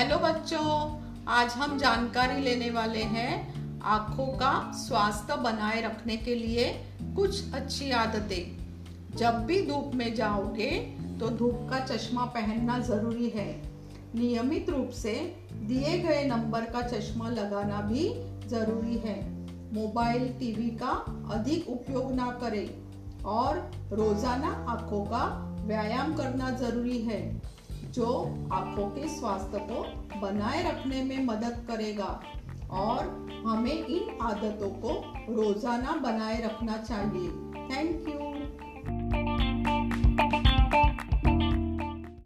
Hello बच्चों। आज हम जानकारी लेने वाले हैं आँखों का स्वास्थ्य बनाए रखने के लिए कुछ अच्छी आदतें। जब भी धूप में जाओगे तो धूप का चश्मा पहनना ज़रूरी है। नियमित रूप से दिए गए नंबर का चश्मा लगाना भी ज़रूरी है। मोबाइल, टीवी का अधिक उपयोग ना करें और रोज़ाना आँखों का व्यायाम करना ज़रूरी है। जो आँखों के स्वास्थ्य को बनाए रखने में मदद करेगा और हमें इन आदतों को रोज़ाना बनाए रखना चाहिए। Thank you